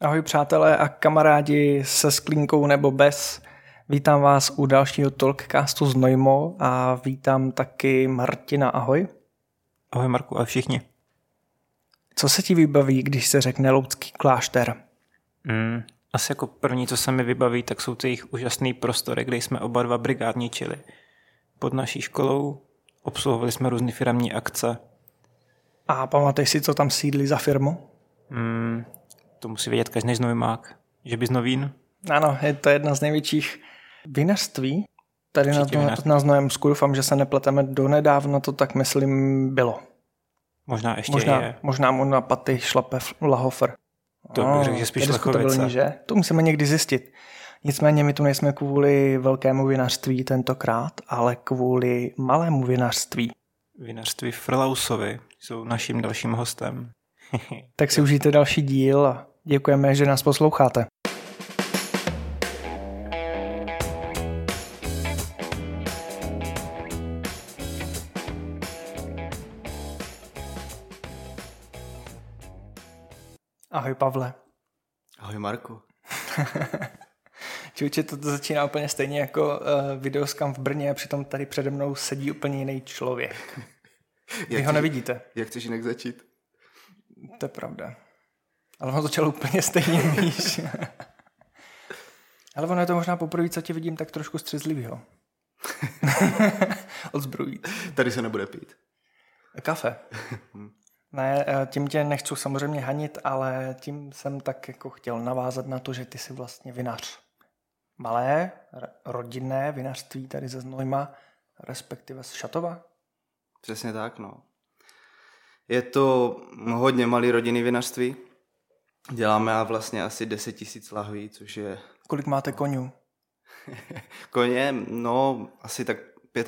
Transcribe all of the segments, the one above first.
Ahoj přátelé a kamarádi se sklínkou nebo bez. Vítám vás u dalšího Talkcastu z Nojmo a vítám taky Martina. Ahoj. Ahoj Marku a všichni. Co se ti vybaví, když se řekne Loudský klášter? Mm, asi jako první, co se mi vybaví, tak jsou ty jejich úžasný prostory, kde jsme oba dva brigádničili. Pod naší školou obsluhovali jsme různé firmní akce. A pamatuješ si, co tam sídlí za firmu? Mm, to musí vědět každý z Novimák. Že bys novín? Ano, je to jedna z největších vinařství. Tady na, to, na Znojemsku doufám, že se nepleteme do nedávna, to tak myslím bylo. Možná ještě možná, je. Možná mu na paty šlape Lahofer. To bych řekl, že spíš Lechovice. že? To musíme někdy zjistit. Nicméně my tu nejsme kvůli velkému vinařství tentokrát, ale kvůli malému vinařství. Vinařství Frlausovi jsou naším dalším hostem. tak si užijte další díl a děkujeme, že nás posloucháte. Ahoj Pavle. Ahoj Marku. Čuče, to, to začíná úplně stejně jako uh, videoskam v Brně, přitom tady přede mnou sedí úplně jiný člověk. Vy jak ho nevidíte. Jak chceš jinak začít? To je pravda. Ale on začal úplně stejně, víš. Ale ono je to možná poprvé, co tě vidím tak trošku střezlivýho. Odzbrojíc. Tady se nebude pít. Kafe. Ne, eh, tím tě nechci samozřejmě hanit, ale tím jsem tak jako chtěl navázat na to, že ty jsi vlastně vinař. Malé, rodinné vinařství tady ze Znojma, respektive z Šatova? Přesně tak, no. Je to hodně malý rodinný vinařství. Děláme vlastně asi 10 tisíc lahví, což je... Kolik máte konňů? Koně, no, asi tak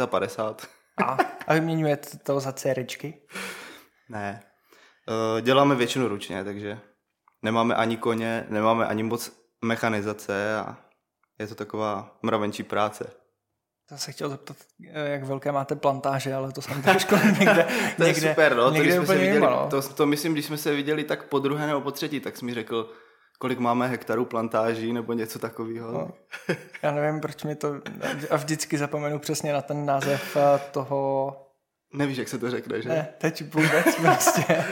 55. A, a vyměňujete to za dceričky? Ne, Eh, děláme většinu ručně, takže nemáme ani koně, nemáme ani moc mechanizace a je to taková mravenčí práce. Já se chtěl zeptat, eh, jak velké máte plantáže, ale to jsem trošku někde, to někde, je super, no. někde to, úplně viděli, mimo, no. to, to, myslím, když jsme se viděli tak po druhé nebo po třetí, tak jsi mi řekl, kolik máme hektarů plantáží nebo něco takového. No, já nevím, proč mi to... A vždycky zapomenu přesně na ten název eh, toho Nevíš, jak se to řekne, že? Ne, teď vůbec prostě.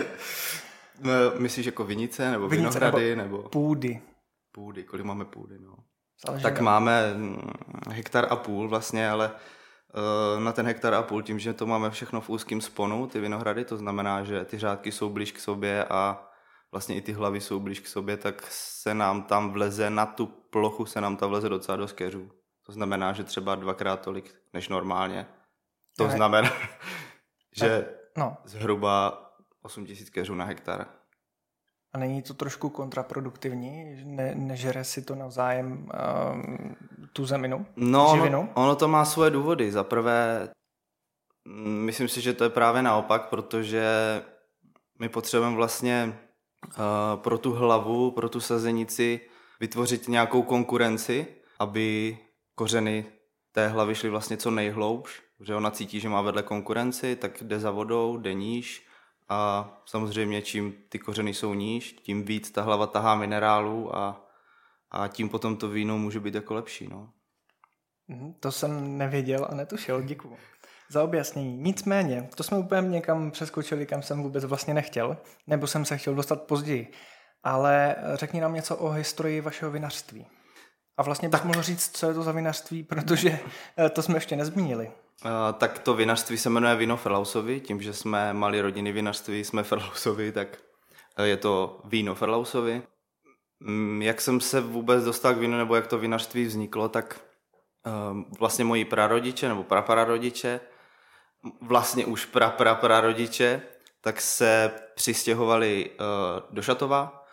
no, myslíš jako vinice, nebo vinice, vinohrady, nebo, nebo... Půdy. Půdy, kolik máme půdy, no. Záleží tak máme mm, hektar a půl vlastně, ale uh, na ten hektar a půl, tím, že to máme všechno v úzkém sponu, ty vinohrady, to znamená, že ty řádky jsou blíž k sobě a vlastně i ty hlavy jsou blíž k sobě, tak se nám tam vleze, na tu plochu se nám tam vleze docela do skeřů. To znamená, že třeba dvakrát tolik než normálně. To znamená, že no. zhruba 8 tisíc keřů na hektar. A není to trošku kontraproduktivní? Ne, nežere si to navzájem um, tu zeminu? No, ono, ono to má svoje důvody. Za prvé, mm, myslím si, že to je právě naopak, protože my potřebujeme vlastně uh, pro tu hlavu, pro tu sazenici vytvořit nějakou konkurenci, aby kořeny té hlavy šly vlastně co nejhloubš protože ona cítí, že má vedle konkurenci, tak jde za vodou, jde níž a samozřejmě čím ty kořeny jsou níž, tím víc ta hlava tahá minerálů a, a tím potom to víno může být jako lepší. No. Mhm, to jsem nevěděl a netušil, děkuju za objasnění. Nicméně, to jsme úplně někam přeskočili, kam jsem vůbec vlastně nechtěl, nebo jsem se chtěl dostat později. Ale řekni nám něco o historii vašeho vinařství. A vlastně bych tak. mohl říct, co je to za vinařství, protože eh, to jsme ještě nezmínili. Tak to vinařství se jmenuje Víno Ferlausovi, tím, že jsme mali rodiny vinařství, jsme Ferlausovi, tak eh, je to víno Ferlausovi. Mm, jak jsem se vůbec dostal k vínu, nebo jak to vinařství vzniklo, tak uh, vlastně moji prarodiče, nebo praprarodiče, vlastně už pra, pra, prarodiče, tak se přistěhovali uh, do Šatova,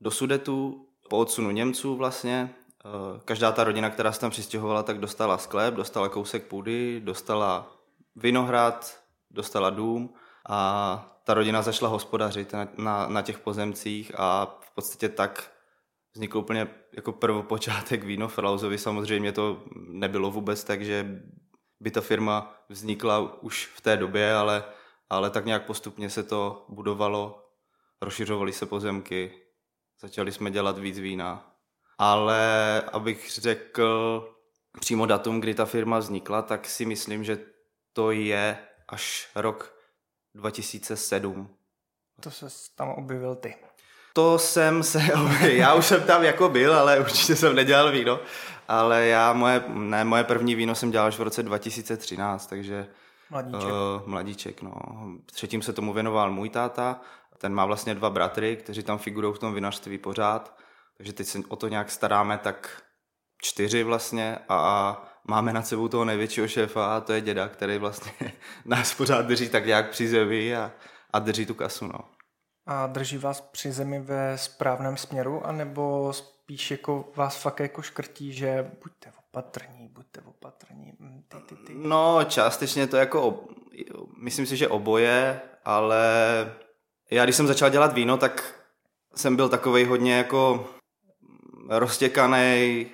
do Sudetu, po odsunu Němců vlastně, každá ta rodina, která se tam přistěhovala, tak dostala sklep, dostala kousek půdy, dostala vinohrad, dostala dům a ta rodina začala hospodařit na, na, na těch pozemcích a v podstatě tak vznikl úplně jako prvopočátek víno Frauzovi. Samozřejmě to nebylo vůbec tak, že by ta firma vznikla už v té době, ale, ale tak nějak postupně se to budovalo, rozšiřovaly se pozemky Začali jsme dělat víc vína. Ale abych řekl přímo datum, kdy ta firma vznikla, tak si myslím, že to je až rok 2007. To se tam objevil ty. To jsem se, já už jsem tam jako byl, ale určitě jsem nedělal víno. Ale já, moje, ne, moje první víno jsem dělal až v roce 2013, takže... Mladíček. Uh, mladíček, no. Předtím se tomu věnoval můj táta, ten má vlastně dva bratry, kteří tam figurují v tom vinařství pořád, takže teď se o to nějak staráme tak čtyři vlastně a máme nad sebou toho největšího šéfa a to je děda, který vlastně nás pořád drží tak nějak při zemi a, a drží tu kasu, no. A drží vás při zemi ve správném směru, anebo spíš jako vás fakt jako škrtí, že buďte opatrní, buďte opatrní, hm, ty, ty, ty. No, částečně to jako, myslím si, že oboje, ale já když jsem začal dělat víno, tak jsem byl takovej hodně jako roztěkaný,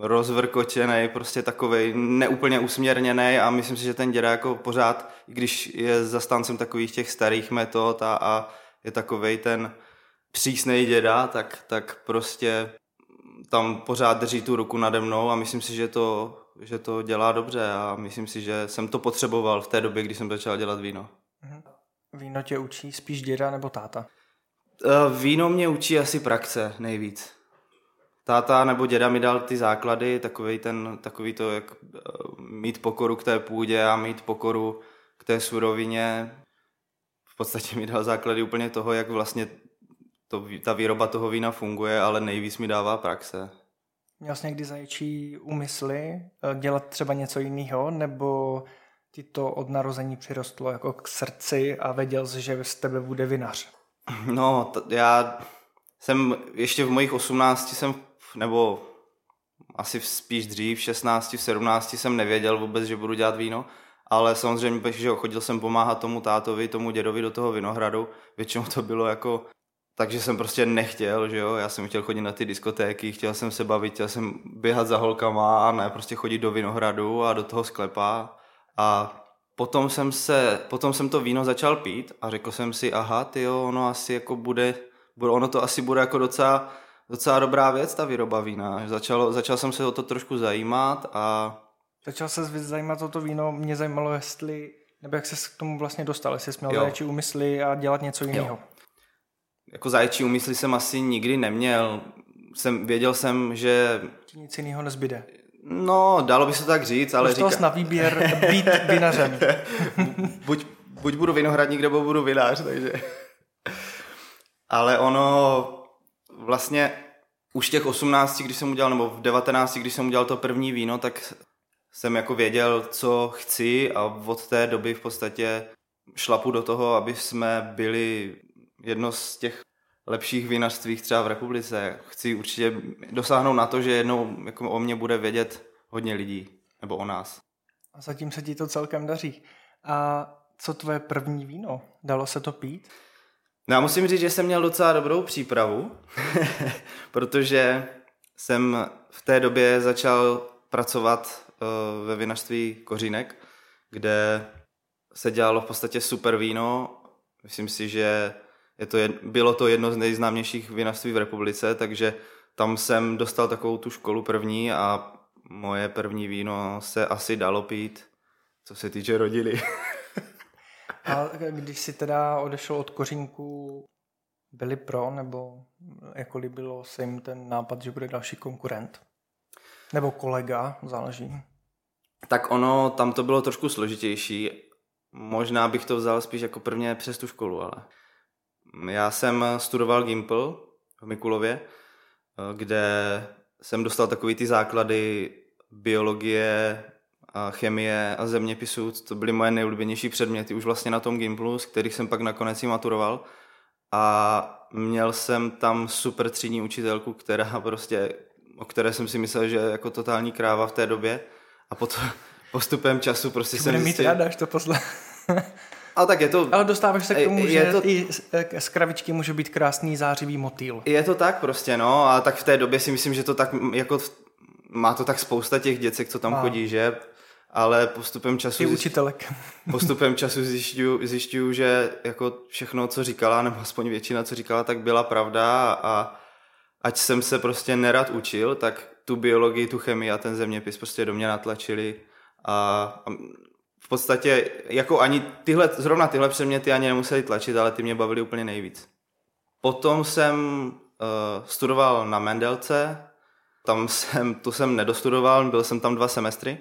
rozvrkočený, prostě takovej neúplně usměrněný a myslím si, že ten děda jako pořád, i když je zastáncem takových těch starých metod a, a je takovej ten přísnej děda, tak, tak prostě tam pořád drží tu ruku nade mnou a myslím si, že to, že to dělá dobře a myslím si, že jsem to potřeboval v té době, kdy jsem začal dělat víno. Mhm. Víno tě učí spíš děda nebo táta? Eh, víno mě učí asi praxe nejvíc táta nebo děda mi dal ty základy, takový, ten, takový to, jak eh, mít pokoru k té půdě a mít pokoru k té surovině. V podstatě mi dal základy úplně toho, jak vlastně to, ta výroba toho vína funguje, ale nejvíc mi dává praxe. Měl jsi někdy zajčí úmysly eh, dělat třeba něco jiného, nebo ti to od narození přirostlo jako k srdci a věděl jsi, že z tebe bude vinař? No, t- já jsem ještě v mojich 18 jsem nebo asi spíš dřív, v 16, v 17 jsem nevěděl vůbec, že budu dělat víno, ale samozřejmě, že chodil jsem pomáhat tomu tátovi, tomu dědovi do toho vinohradu, většinou to bylo jako takže jsem prostě nechtěl, že jo, já jsem chtěl chodit na ty diskotéky, chtěl jsem se bavit, chtěl jsem běhat za holkama a ne prostě chodit do vinohradu a do toho sklepa. A potom jsem se, potom jsem to víno začal pít a řekl jsem si, aha, ty jo, ono asi jako bude, ono to asi bude jako docela docela dobrá věc, ta výroba vína. Začal, začal jsem se o to trošku zajímat a... Začal se zajímat o to víno, mě zajímalo, jestli, nebo jak se k tomu vlastně dostal, jestli jsi měl zaječí úmysly a dělat něco jiného. Jo. Jako zaječí úmysly jsem asi nikdy neměl. Jsem, věděl jsem, že... Ti nic jiného nezbyde. No, dalo by se tak říct, ale Dostal říká... na výběr být vinařem. buď, buď budu vinohradník, nebo budu vinař, takže... Ale ono vlastně už těch 18, když jsem udělal, nebo v 19, když jsem udělal to první víno, tak jsem jako věděl, co chci a od té doby v podstatě šlapu do toho, aby jsme byli jedno z těch lepších vinařství třeba v republice. Chci určitě dosáhnout na to, že jednou jako o mě bude vědět hodně lidí, nebo o nás. A zatím se ti to celkem daří. A co tvoje první víno? Dalo se to pít? No já musím říct, že jsem měl docela dobrou přípravu, protože jsem v té době začal pracovat uh, ve vinařství Kořínek, kde se dělalo v podstatě super víno. Myslím si, že je to, bylo to jedno z nejznámějších vinařství v republice, takže tam jsem dostal takovou tu školu první a moje první víno se asi dalo pít, co se týče rodiny. A když si teda odešel od kořínku, byli pro, nebo jako líbilo se jim ten nápad, že bude další konkurent? Nebo kolega, záleží. Tak ono, tam to bylo trošku složitější. Možná bych to vzal spíš jako prvně přes tu školu, ale já jsem studoval Gimple v Mikulově, kde jsem dostal takový ty základy biologie, a chemie a zeměpisu, to byly moje nejoblíbenější předměty už vlastně na tom Gimplu, z kterých jsem pak nakonec i maturoval. A měl jsem tam super třídní učitelku, která prostě, o které jsem si myslel, že je jako totální kráva v té době. A potom postupem času prostě jsem zjistil... mít ráda, až to posle... Ale tak je to... Ale dostáváš se k tomu, je že to... i z kravičky může být krásný zářivý motýl. Je to tak prostě, no. A tak v té době si myslím, že to tak jako... Má to tak spousta těch děcek, co tam a. chodí, že? Ale postupem času... I učitelek. postupem času zjišťuju, zjišťuju, že jako všechno, co říkala, nebo aspoň většina, co říkala, tak byla pravda a ať jsem se prostě nerad učil, tak tu biologii, tu chemii a ten zeměpis prostě do mě natlačili a v podstatě jako ani tyhle, zrovna tyhle předměty ani nemuseli tlačit, ale ty mě bavily úplně nejvíc. Potom jsem uh, studoval na Mendelce, tam jsem, tu jsem nedostudoval, byl jsem tam dva semestry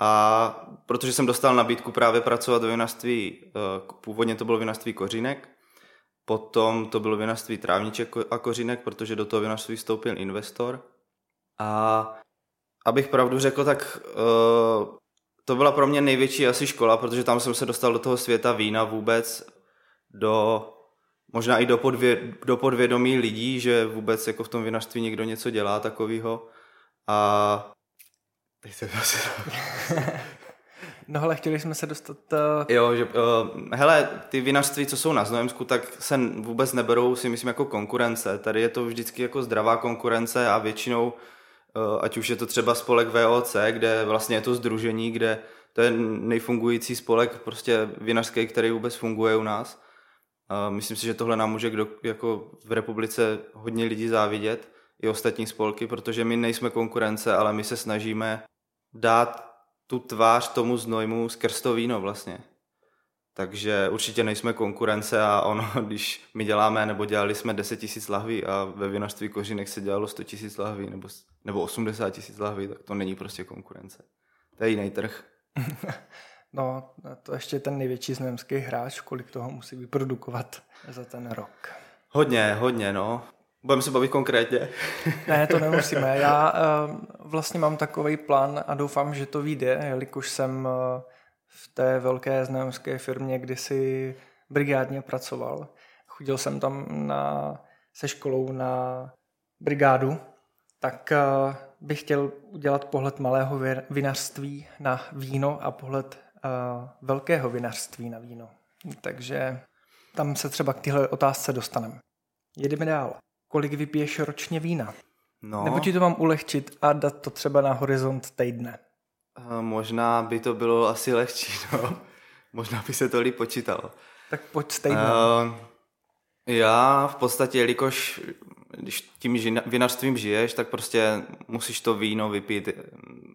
a protože jsem dostal nabídku právě pracovat ve vinařství, uh, původně to bylo vinařství kořínek, potom to bylo vinařství trávniček a kořínek, protože do toho vinařství vstoupil investor a abych pravdu řekl, tak uh, to byla pro mě největší asi škola, protože tam jsem se dostal do toho světa vína vůbec, do možná i do, podvě, do podvědomí lidí, že vůbec jako v tom vinařství někdo něco dělá takového. A teď se zase... No ale chtěli jsme se dostat... Uh... Jo, že, uh, hele, ty vinařství, co jsou na Znojemsku, tak se vůbec neberou si myslím jako konkurence. Tady je to vždycky jako zdravá konkurence a většinou Eh, ať už je to třeba spolek VOC, kde vlastně je to združení, kde to je nejfungující spolek prostě vinařský, který vůbec funguje u nás. Myslím si, že tohle nám může kdo, jako v republice hodně lidí závidět, i ostatní spolky, protože my nejsme konkurence, ale my se snažíme dát tu tvář tomu znojmu skrz to víno vlastně. Takže určitě nejsme konkurence a ono, když my děláme, nebo dělali jsme 10 tisíc lahví a ve vinařství kořinek se dělalo 100 tisíc lahví nebo, nebo 80 tisíc lahví, tak to není prostě konkurence. To je jiný trh. No, to ještě ten největší znojemský hráč, kolik toho musí vyprodukovat za ten rok. Hodně, hodně, no. Budeme se bavit konkrétně. ne, to nemusíme. Já uh, vlastně mám takový plán a doufám, že to vyjde, jelikož jsem uh, v té velké znojemské firmě kdysi brigádně pracoval. Chodil jsem tam na, se školou na brigádu, tak uh, bych chtěl udělat pohled malého vinařství na víno a pohled velkého vinařství na víno. Takže tam se třeba k téhle otázce dostaneme. Jedeme dál. Kolik vypiješ ročně vína? No. Nebo ti to mám ulehčit a dát to třeba na horizont týdne? Možná by to bylo asi lehčí, no. Možná by se to líp počítalo. Tak pojď stejně. Uh, já v podstatě, jelikož když tím vinařstvím žiješ, tak prostě musíš to víno vypít.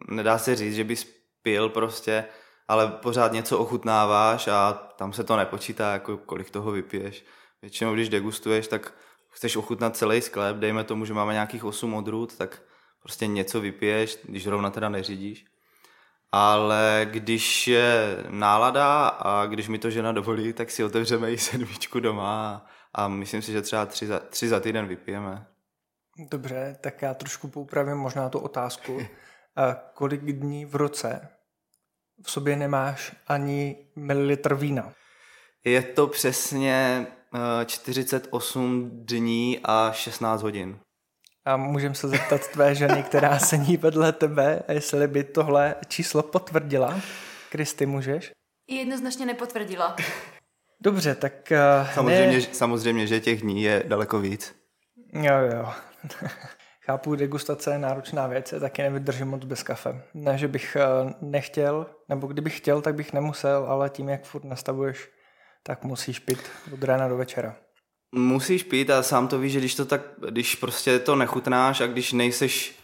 Nedá se říct, že bys pil prostě, ale pořád něco ochutnáváš a tam se to nepočítá, jako kolik toho vypiješ. Většinou, když degustuješ, tak chceš ochutnat celý sklep, dejme tomu, že máme nějakých 8 odrůd, tak prostě něco vypiješ, když rovna teda neřídíš ale když je nálada a když mi to žena dovolí, tak si otevřeme i sedmičku doma a myslím si, že třeba tři za, tři za týden vypijeme. Dobře, tak já trošku poupravím možná tu otázku. A kolik dní v roce v sobě nemáš ani mililitr vína? Je to přesně 48 eh, dní a 16 hodin. A můžeme se zeptat tvé ženy, která sedí vedle tebe, jestli by tohle číslo potvrdila. Kristy, můžeš? Jednoznačně nepotvrdila. Dobře, tak... Uh, samozřejmě, ne... samozřejmě, že těch dní je daleko víc. Jo, jo. Chápu, degustace je náročná věc, taky nevydržím moc bez kafe. Ne, že bych uh, nechtěl, nebo kdybych chtěl, tak bych nemusel, ale tím, jak furt nastavuješ, tak musíš pít od rána do večera. Musíš pít a sám to víš, že když to tak, když prostě to nechutnáš a když nejseš,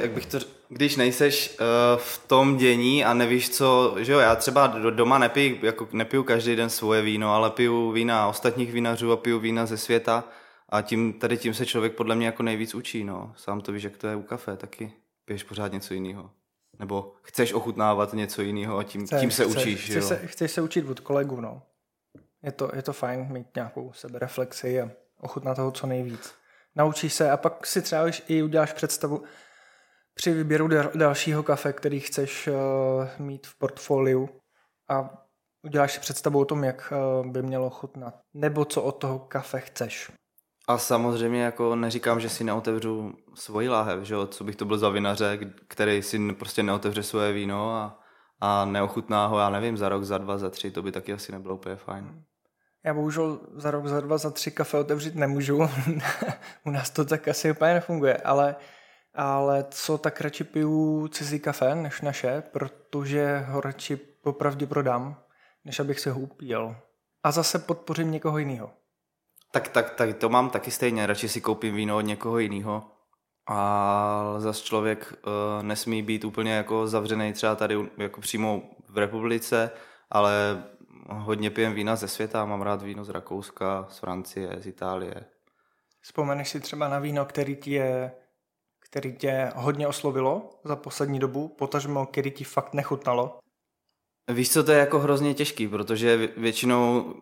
jak bych to, když nejseš uh, v tom dění a nevíš co, že jo, já třeba doma nepiju, jako nepiju každý den svoje víno, ale piju vína ostatních vinařů a piju vína ze světa a tím, tady tím se člověk podle mě jako nejvíc učí, no. Sám to víš, jak to je u kafe, taky piješ pořád něco jiného. Nebo chceš ochutnávat něco jiného a tím, chceš, tím se chceš, učíš, chceš jo. Se, chceš se učit od kolegů, no. Je to, je to fajn mít nějakou sebereflexi a ochutnat toho co nejvíc. Naučíš se a pak si třeba i uděláš představu při výběru dalšího kafe, který chceš uh, mít v portfoliu a uděláš si představu o tom, jak uh, by mělo chutnat. Nebo co od toho kafe chceš. A samozřejmě jako neříkám, že si neotevřu svoji láhev, že jo? co bych to byl za vinaře, který si prostě neotevře svoje víno a, a neochutná ho, já nevím, za rok, za dva, za tři, to by taky asi nebylo úplně fajn. Já bohužel za rok, za dva, za tři kafe otevřít nemůžu. U nás to tak asi úplně nefunguje, ale ale co tak radši piju cizí kafe než naše, protože ho radši popravdě prodám, než abych se ho upíjel. A zase podpořím někoho jiného. Tak, tak, tak to mám taky stejně, radši si koupím víno od někoho jiného. A zase člověk uh, nesmí být úplně jako zavřený třeba tady jako přímo v republice, ale hodně pijem vína ze světa, mám rád víno z Rakouska, z Francie, z Itálie. Vzpomeneš si třeba na víno, který ti je který tě hodně oslovilo za poslední dobu, potažmo, který ti fakt nechutnalo? Víš co, to je jako hrozně těžký, protože většinou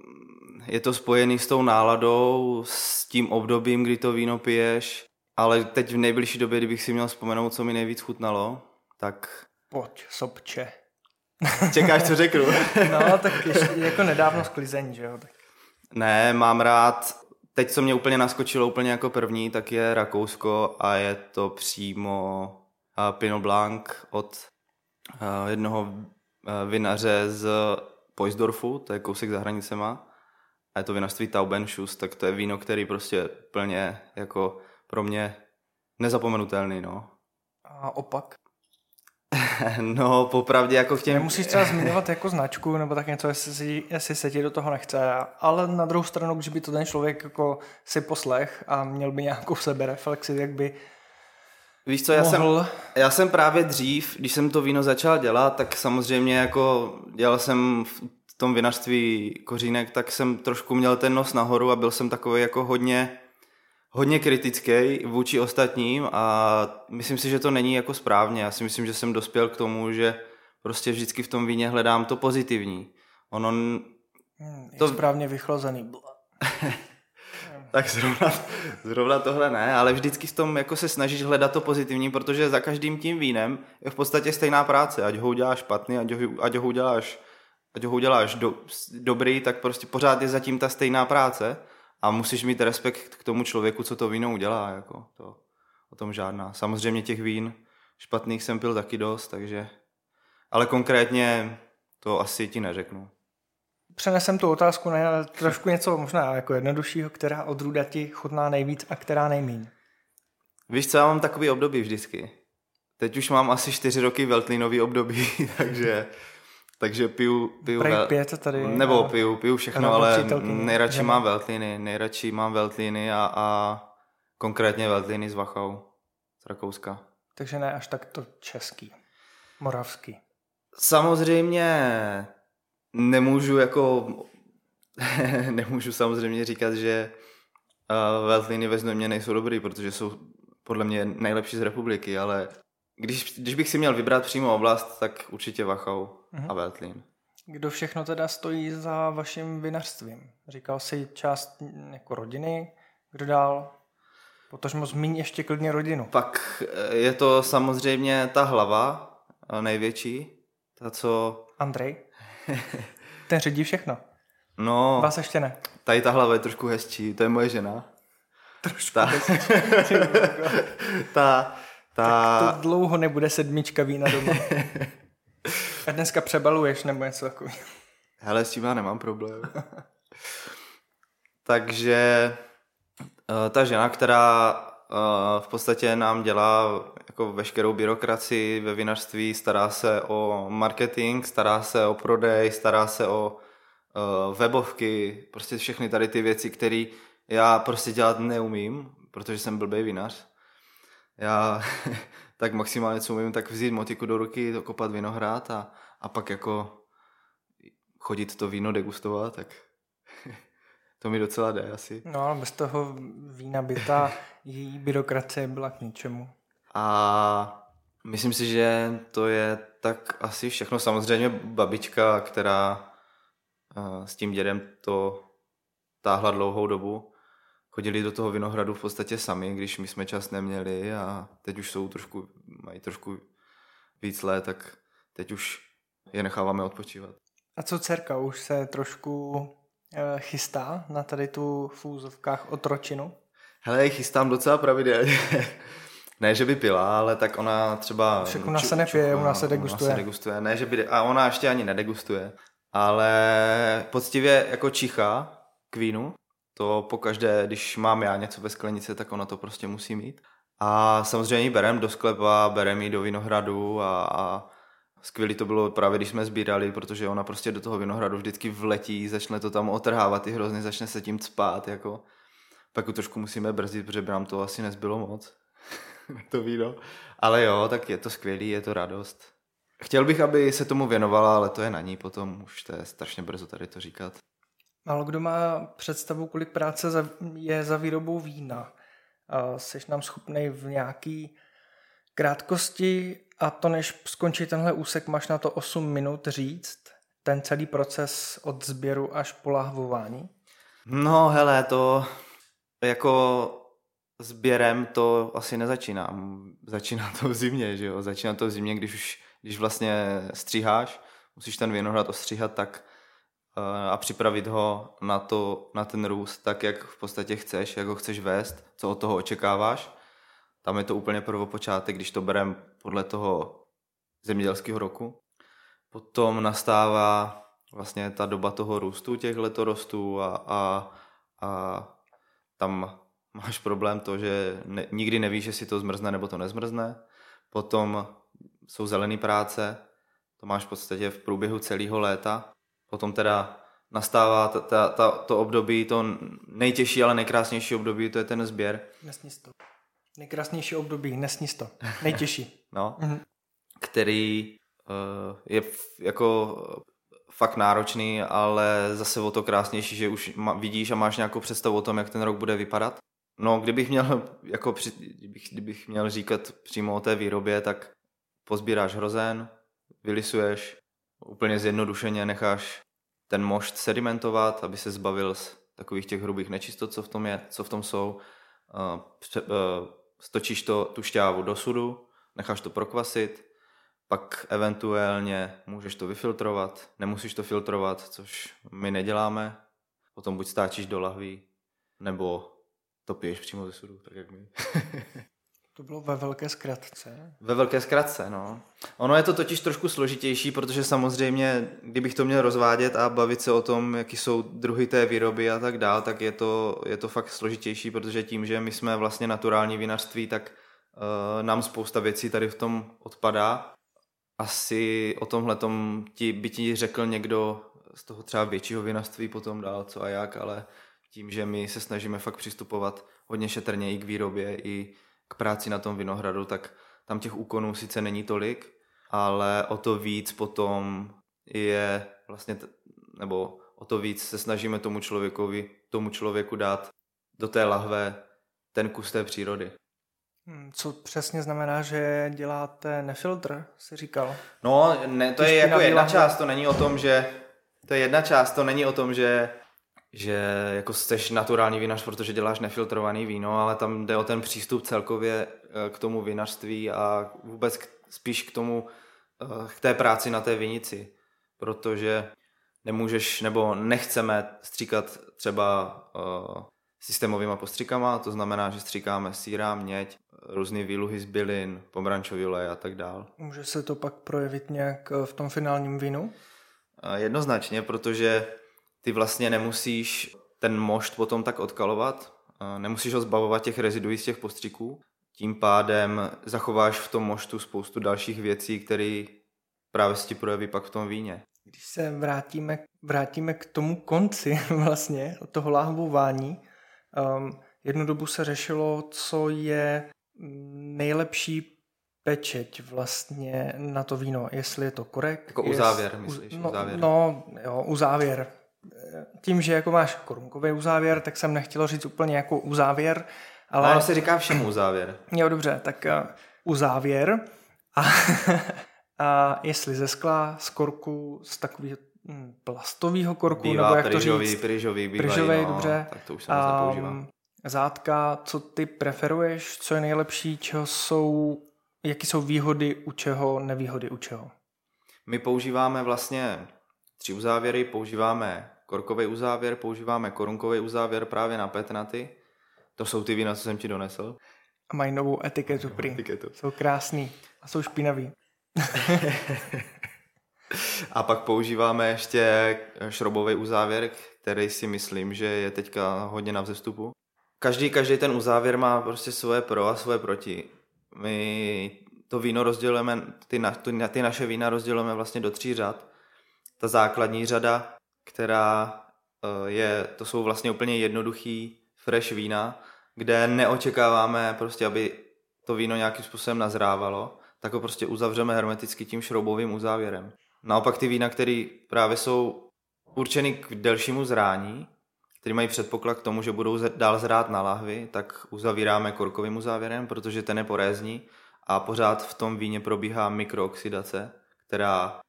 je to spojený s tou náladou, s tím obdobím, kdy to víno piješ, ale teď v nejbližší době, kdybych si měl vzpomenout, co mi nejvíc chutnalo, tak... Pojď, sobče. Čekáš, co řeknu? no, tak ještě jako nedávno sklizení, že jo? Tak. Ne, mám rád, teď co mě úplně naskočilo úplně jako první, tak je Rakousko a je to přímo Pinot Blanc od jednoho vinaře z Poisdorfu, to je kousek za hranicema a je to vinařství Taubenschuss, tak to je víno, který prostě plně jako pro mě nezapomenutelný, no. A opak? no, popravdě jako těm... Nemusíš třeba zmiňovat jako značku nebo tak něco, jestli, si, jestli se ti do toho nechce, ale na druhou stranu, když by to ten člověk jako si poslech a měl by nějakou sebereflexi, jak by Víš co, já jsem, já jsem právě dřív, když jsem to víno začal dělat, tak samozřejmě jako dělal jsem v tom vinařství kořínek, tak jsem trošku měl ten nos nahoru a byl jsem takový jako hodně hodně kritický vůči ostatním a myslím si, že to není jako správně. Já si myslím, že jsem dospěl k tomu, že prostě vždycky v tom víně hledám to pozitivní. Ono... Hmm, to... správně vychlazený. tak zrovna, zrovna tohle ne, ale vždycky v tom jako se snažíš hledat to pozitivní, protože za každým tím vínem je v podstatě stejná práce. Ať ho uděláš špatný, ať ho, ať ho uděláš, ať ho uděláš do, dobrý, tak prostě pořád je zatím ta stejná práce a musíš mít respekt k tomu člověku, co to víno udělá, jako to, o tom žádná. Samozřejmě těch vín špatných jsem pil taky dost, takže, ale konkrétně to asi ti neřeknu. Přenesem tu otázku na trošku něco možná jako jednoduššího, která odrůda ti chutná nejvíc a která nejmíň. Víš co, já mám takový období vždycky. Teď už mám asi čtyři roky veltlínový období, takže takže piju... piju vel... pět tady. Nebo a... piju, piju všechno, ale nejradši mám veltliny. Nejradši mám veltliny a, a konkrétně veltliny z Wachau, z Rakouska. Takže ne až tak to český, moravský. Samozřejmě nemůžu jako... nemůžu samozřejmě říkat, že uh, veltliny ve Znojmě nejsou dobrý, protože jsou podle mě nejlepší z republiky, ale když, když bych si měl vybrat přímo oblast, tak určitě Wachau a Veltlín. Kdo všechno teda stojí za vaším vinařstvím? Říkal jsi část jako rodiny, kdo dál? Protože zmíň ještě klidně rodinu. Pak eh, je to samozřejmě ta hlava, eh, největší, ta co... Andrej? Ten řídí všechno. No. Vás ještě ne. Tady ta hlava je trošku hezčí, to je moje žena. Trošku ta, hezčí. ta, ta... Tak to dlouho nebude sedmička vína doma. A dneska přebaluješ nebo něco takového. Hele, s tím já nemám problém. Takže uh, ta žena, která uh, v podstatě nám dělá jako veškerou byrokracii ve vinařství, stará se o marketing, stará se o prodej, stará se o uh, webovky, prostě všechny tady ty věci, které já prostě dělat neumím, protože jsem blbý vinař. Já tak maximálně, co umím, tak vzít motiku do ruky, kopat vinohrad a, a pak jako chodit to víno degustovat, tak to mi docela jde asi. No, ale bez toho vína by ta její byrokracie byla k ničemu. A myslím si, že to je tak asi všechno. Samozřejmě babička, která eh, s tím dědem to táhla dlouhou dobu, chodili do toho vinohradu v podstatě sami, když my jsme čas neměli a teď už jsou trošku, mají trošku víc let, tak teď už je necháváme odpočívat. A co dcerka, už se trošku e, chystá na tady tu v úzovkách otročinu? Hele, chystám docela pravidelně. ne, že by pila, ale tak ona třeba... Však ona se nepije, ona se degustuje. Ona se degustuje. Ne, že by... A ona ještě ani nedegustuje. Ale poctivě jako čicha k vínu, to pokaždé, když mám já něco ve sklenici, tak ona to prostě musí mít. A samozřejmě ji berem do sklepa, berem ji do vinohradu a, a skvělý to bylo právě, když jsme sbírali, protože ona prostě do toho vinohradu vždycky vletí, začne to tam otrhávat ty hrozny, začne se tím spát, jako. Pak to trošku musíme brzdit, protože by nám to asi nezbylo moc, to víno. Ale jo, tak je to skvělý, je to radost. Chtěl bych, aby se tomu věnovala, ale to je na ní potom, už to je strašně brzo tady to říkat. Málo kdo má představu, kolik práce je za výrobou vína. Jsi nám schopný v nějaký krátkosti a to než skončí tenhle úsek, máš na to 8 minut říct ten celý proces od sběru až po lahvování? No hele, to jako sběrem to asi nezačínám. Začíná to v zimě, že jo? Začíná to v zimě, když už, když vlastně stříháš, musíš ten vinohrad ostříhat tak a připravit ho na, to, na ten růst tak, jak v podstatě chceš, jak ho chceš vést, co od toho očekáváš. Tam je to úplně prvopočátek, když to berem podle toho zemědělského roku. Potom nastává vlastně ta doba toho růstu těch letorostů a, a, a tam máš problém to, že ne, nikdy nevíš, jestli to zmrzne nebo to nezmrzne. Potom jsou zelené práce, to máš v podstatě v průběhu celého léta. Potom teda nastává ta, ta, ta, to období, to nejtěžší, ale nejkrásnější období, to je ten sběr. Nesníz to. Nejkrásnější období, nesníz to. Nejtěžší. no, mm-hmm. který uh, je jako fakt náročný, ale zase o to krásnější, že už ma, vidíš a máš nějakou představu o tom, jak ten rok bude vypadat. No, kdybych měl, jako při, kdybych, kdybych měl říkat přímo o té výrobě, tak pozbíráš hrozen, vylisuješ, úplně zjednodušeně necháš ten mošt sedimentovat, aby se zbavil z takových těch hrubých nečistot, co v tom, je, co v tom jsou. Uh, stočíš to, tu šťávu do sudu, necháš to prokvasit, pak eventuálně můžeš to vyfiltrovat, nemusíš to filtrovat, což my neděláme, potom buď stáčíš do lahví, nebo to piješ přímo ze sudu, tak jak my. to bylo ve velké zkratce. Ve velké zkratce, no. Ono je to totiž trošku složitější, protože samozřejmě, kdybych to měl rozvádět a bavit se o tom, jaký jsou druhy té výroby a tak dál, tak je to, je to fakt složitější, protože tím, že my jsme vlastně naturální vinařství, tak uh, nám spousta věcí tady v tom odpadá. Asi o tomhle ti, by ti řekl někdo z toho třeba většího vinařství potom dál, co a jak, ale tím, že my se snažíme fakt přistupovat hodně šetrně i k výrobě, i k práci na tom vinohradu, tak tam těch úkonů sice není tolik, ale o to víc potom je vlastně, nebo o to víc se snažíme tomu člověkovi, tomu člověku dát do té lahve ten kus té přírody. Hmm, co přesně znamená, že děláte nefiltr, si říkal? No, ne, to je jako jedna část, to není o tom, že to je jedna část, to není o tom, že že jako jsi naturální vinař, protože děláš nefiltrovaný víno, ale tam jde o ten přístup celkově eh, k tomu vinařství a vůbec k, spíš k tomu, eh, k té práci na té vinici, protože nemůžeš nebo nechceme stříkat třeba uh, systémovýma postřikama, to znamená, že stříkáme síra, měď, různé výluhy z bylin, pomrančový olej a tak dál. Může se to pak projevit nějak v tom finálním vínu? Jednoznačně, protože ty vlastně nemusíš ten mošt potom tak odkalovat, nemusíš ho zbavovat těch reziduí z těch postřiků, tím pádem zachováš v tom moštu spoustu dalších věcí, které právě si ti projeví pak v tom víně. Když se vrátíme, vrátíme k tomu konci vlastně toho láhvování, um, jednu dobu se řešilo, co je nejlepší pečeť vlastně na to víno, jestli je to korek. Jako uzávěr, myslíš? No, uzávěr. no jo, uzávěr tím, že jako máš korunkový uzávěr, tak jsem nechtěl říct úplně jako uzávěr, ale... No, ono se říká všemu uzávěr. Jo, dobře, tak uh, uzávěr a, a jestli ze skla, z korku, z takového hm, plastového korku, bývá nebo jak pryžový, to říct? Pryžový, bývají, pryžový, no, dobře. Tak to už se moc nepoužívá. Um, zátka, co ty preferuješ, co je nejlepší, čeho jsou, jaký jsou výhody u čeho, nevýhody u čeho? My používáme vlastně tři uzávěry, používáme korkový uzávěr, používáme korunkový uzávěr právě na petnaty. To jsou ty vína, co jsem ti donesl. A mají novou etiketu prý. Etiketu. Jsou krásný a jsou špinaví. a pak používáme ještě šrobový uzávěr, který si myslím, že je teďka hodně na vzestupu. každý, každý ten uzávěr má prostě svoje pro a svoje proti. My to víno rozdělujeme, ty, na, ty naše vína rozdělujeme vlastně do tří řad. Ta základní řada, která eh, je, to jsou vlastně úplně jednoduchý fresh vína, kde neočekáváme prostě, aby to víno nějakým způsobem nazrávalo, tak ho prostě uzavřeme hermeticky tím šroubovým uzávěrem. Naopak ty vína, které právě jsou určeny k delšímu zrání, které mají předpoklad k tomu, že budou dál zrát na lahvi, tak uzavíráme korkovým uzávěrem, protože ten je porézní a pořád v tom víně probíhá mikrooxidace, která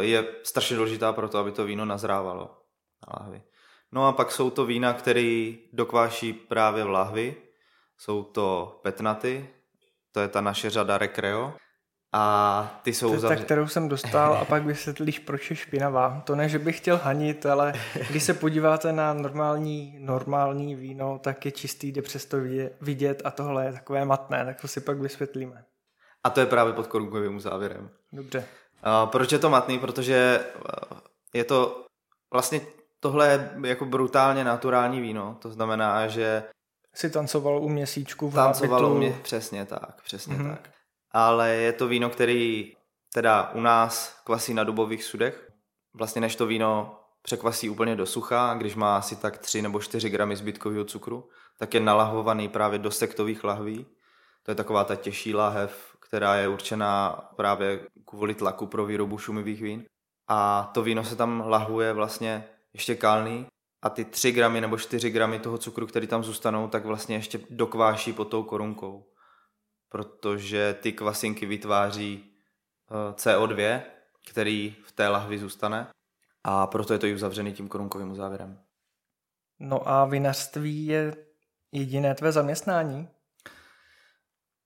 je strašně důležitá pro to, aby to víno nazrávalo na lahvi. No a pak jsou to vína, které dokváší právě v lahvi. Jsou to petnaty, to je ta naše řada Recreo. A ty jsou to je zavře... ta, kterou jsem dostal a pak vysvětlíš, proč je špinavá. To ne, že bych chtěl hanit, ale když se podíváte na normální, normální víno, tak je čistý, jde přesto vidět a tohle je takové matné, tak to si pak vysvětlíme. A to je právě pod korunkovým závěrem. Dobře. Proč je to matný? Protože eh, je to vlastně tohle je jako brutálně naturální víno, to znamená, že si tancoval u měsíčku v Tancovalo u mě, přesně tak, přesně mm-hmm. tak. Ale je to víno, který teda u nás kvasí na dubových sudech. Vlastně než to víno překvasí úplně do sucha, když má asi tak 3 nebo 4 gramy zbytkového cukru, tak je nalahovaný právě do sektových lahví. To je taková ta těžší lahev, která je určená právě kvůli tlaku pro výrobu šumivých vín. A to víno se tam lahuje vlastně ještě kalný a ty 3 gramy nebo 4 gramy toho cukru, který tam zůstanou, tak vlastně ještě dokváší pod tou korunkou. Protože ty kvasinky vytváří eh, CO2, který v té lahvi zůstane a proto je to i uzavřený tím korunkovým uzávěrem. No a vinařství je jediné tvé zaměstnání?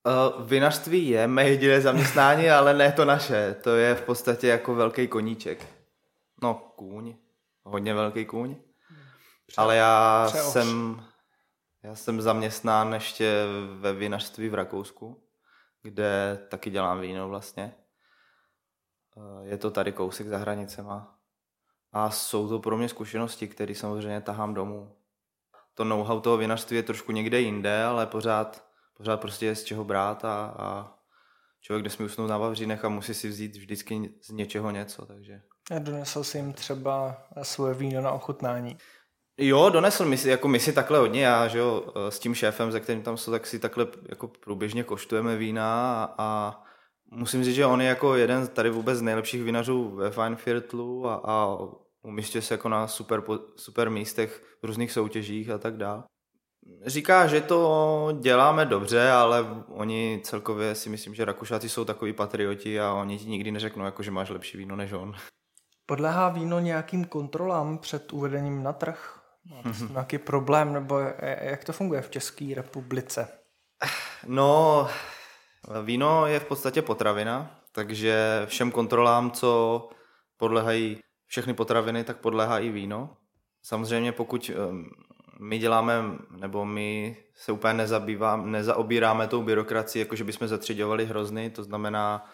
Uh, vinařství je mé jediné zaměstnání, ale ne to naše. To je v podstatě jako velký koníček. No, kůň hodně velký kůň. Pře- ale já jsem, já jsem zaměstnán ještě ve vinařství v Rakousku, kde taky dělám víno vlastně. Eh, je to tady kousek za hranicema. A jsou to pro mě zkušenosti, které samozřejmě tahám domů. To know-how toho vinařství je trošku někde jinde, ale pořád, pořád prostě je z čeho brát a, a člověk nesmí usnout na Vavřínech a musí si vzít vždycky z něčeho něco, takže... A donesl jsi jim třeba svoje víno na ochutnání? Jo, donesl mi si, jako my si takhle hodně, já, že jo, s tím šéfem, ze kterým tam jsou, tak si takhle jako průběžně koštujeme vína a, a musím říct, že on je jako jeden tady vůbec z nejlepších vinařů ve Feinviertlu a, a umístě se jako na super, super místech v různých soutěžích a tak dále. Říká, že to děláme dobře, ale oni celkově si myslím, že Rakušáci jsou takový patrioti a oni ti nikdy neřeknou, jako, že máš lepší víno než on. Podléhá víno nějakým kontrolám před uvedením na trh? Mm-hmm. Nějaký problém, nebo jak to funguje v České republice? No, víno je v podstatě potravina, takže všem kontrolám, co podléhají všechny potraviny, tak podléhá i víno. Samozřejmě pokud my děláme, nebo my se úplně nezabývám, nezaobíráme tou byrokracií, jako že bychom zatřiďovali hrozny, to znamená,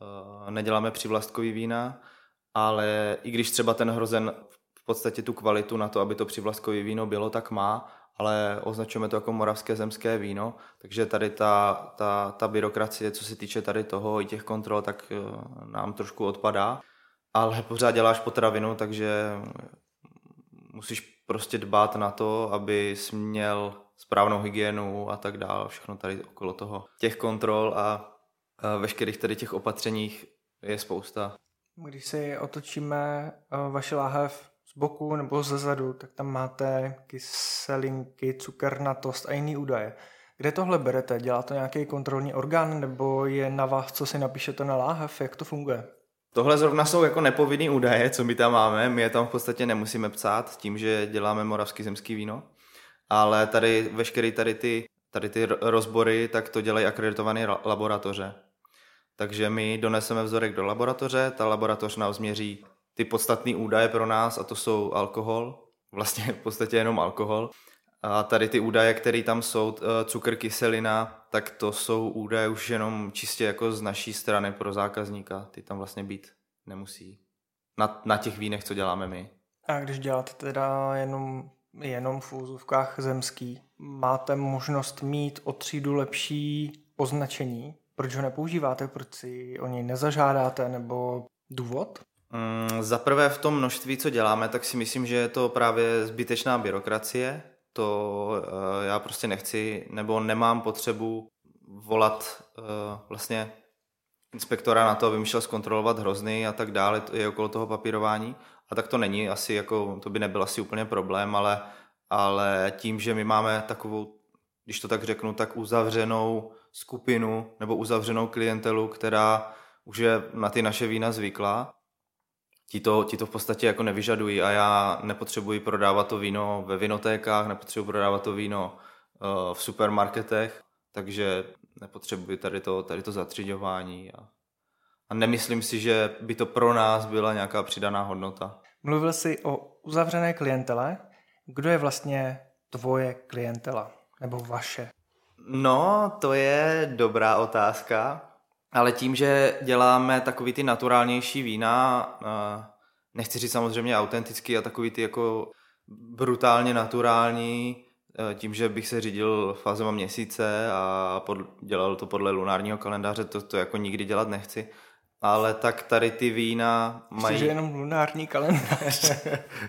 uh, neděláme přivlastkový vína, ale i když třeba ten hrozen v podstatě tu kvalitu na to, aby to přivlastkové víno bylo, tak má, ale označujeme to jako moravské zemské víno, takže tady ta, ta, ta byrokracie, co se týče tady toho i těch kontrol, tak uh, nám trošku odpadá, ale pořád děláš potravinu, takže musíš prostě dbát na to, aby měl správnou hygienu a tak dále, všechno tady okolo toho. Těch kontrol a, veškerých tady těch opatřeních je spousta. Když si otočíme vaše láhev z boku nebo ze zadu, tak tam máte kyselinky, cukernatost a jiný údaje. Kde tohle berete? Dělá to nějaký kontrolní orgán nebo je na vás, co si napíšete na láhev? Jak to funguje? Tohle zrovna jsou jako nepovinný údaje, co my tam máme. My je tam v podstatě nemusíme psát tím, že děláme moravský zemský víno. Ale tady veškeré tady ty, tady ty rozbory, tak to dělají akreditované laboratoře. Takže my doneseme vzorek do laboratoře, ta laboratoř nám změří ty podstatné údaje pro nás a to jsou alkohol, vlastně v podstatě jenom alkohol. A tady ty údaje, které tam jsou, eh, cukr, kyselina, tak to jsou údaje už jenom čistě jako z naší strany pro zákazníka. Ty tam vlastně být nemusí. Na, na těch vínech, co děláme my. A když děláte teda jenom jenom v úzovkách zemský, máte možnost mít o třídu lepší označení. Proč ho nepoužíváte? Proč si o něj nezažádáte? Nebo důvod? Mm, za prvé v tom množství, co děláme, tak si myslím, že je to právě zbytečná byrokracie. To uh, já prostě nechci, nebo nemám potřebu volat uh, vlastně inspektora na to, aby mi šel zkontrolovat hrozny a tak dále, to je okolo toho papírování. A tak to není asi, jako, to by nebyl asi úplně problém, ale, ale tím, že my máme takovou, když to tak řeknu, tak uzavřenou skupinu nebo uzavřenou klientelu, která už je na ty naše vína zvyklá, ti to, ti to v podstatě jako nevyžadují a já nepotřebuji prodávat to víno ve vinotékách, nepotřebuji prodávat to víno uh, v supermarketech, takže nepotřebuji tady to, tady to zatřiďování a, a nemyslím si, že by to pro nás byla nějaká přidaná hodnota. Mluvil jsi o uzavřené klientele. Kdo je vlastně tvoje klientela? Nebo vaše? No, to je dobrá otázka, ale tím, že děláme takový ty naturálnější vína, nechci říct samozřejmě autentický a takový ty jako brutálně naturální, eh, tím, že bych se řídil fázema měsíce a pod, dělal to podle lunárního kalendáře, to, to jako nikdy dělat nechci. Ale tak tady ty vína mají... Že jenom lunární kalendář.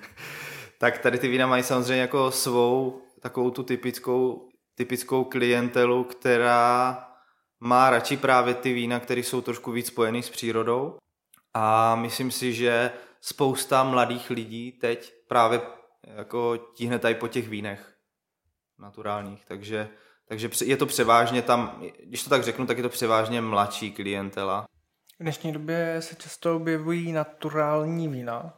tak tady ty vína mají samozřejmě jako svou takovou tu typickou, typickou klientelu, která má radši právě ty vína, které jsou trošku víc spojený s přírodou. A myslím si, že spousta mladých lidí teď právě jako tíhne tady po těch vínech naturálních. Takže, takže je to převážně tam, když to tak řeknu, tak je to převážně mladší klientela. V dnešní době se často objevují naturální vína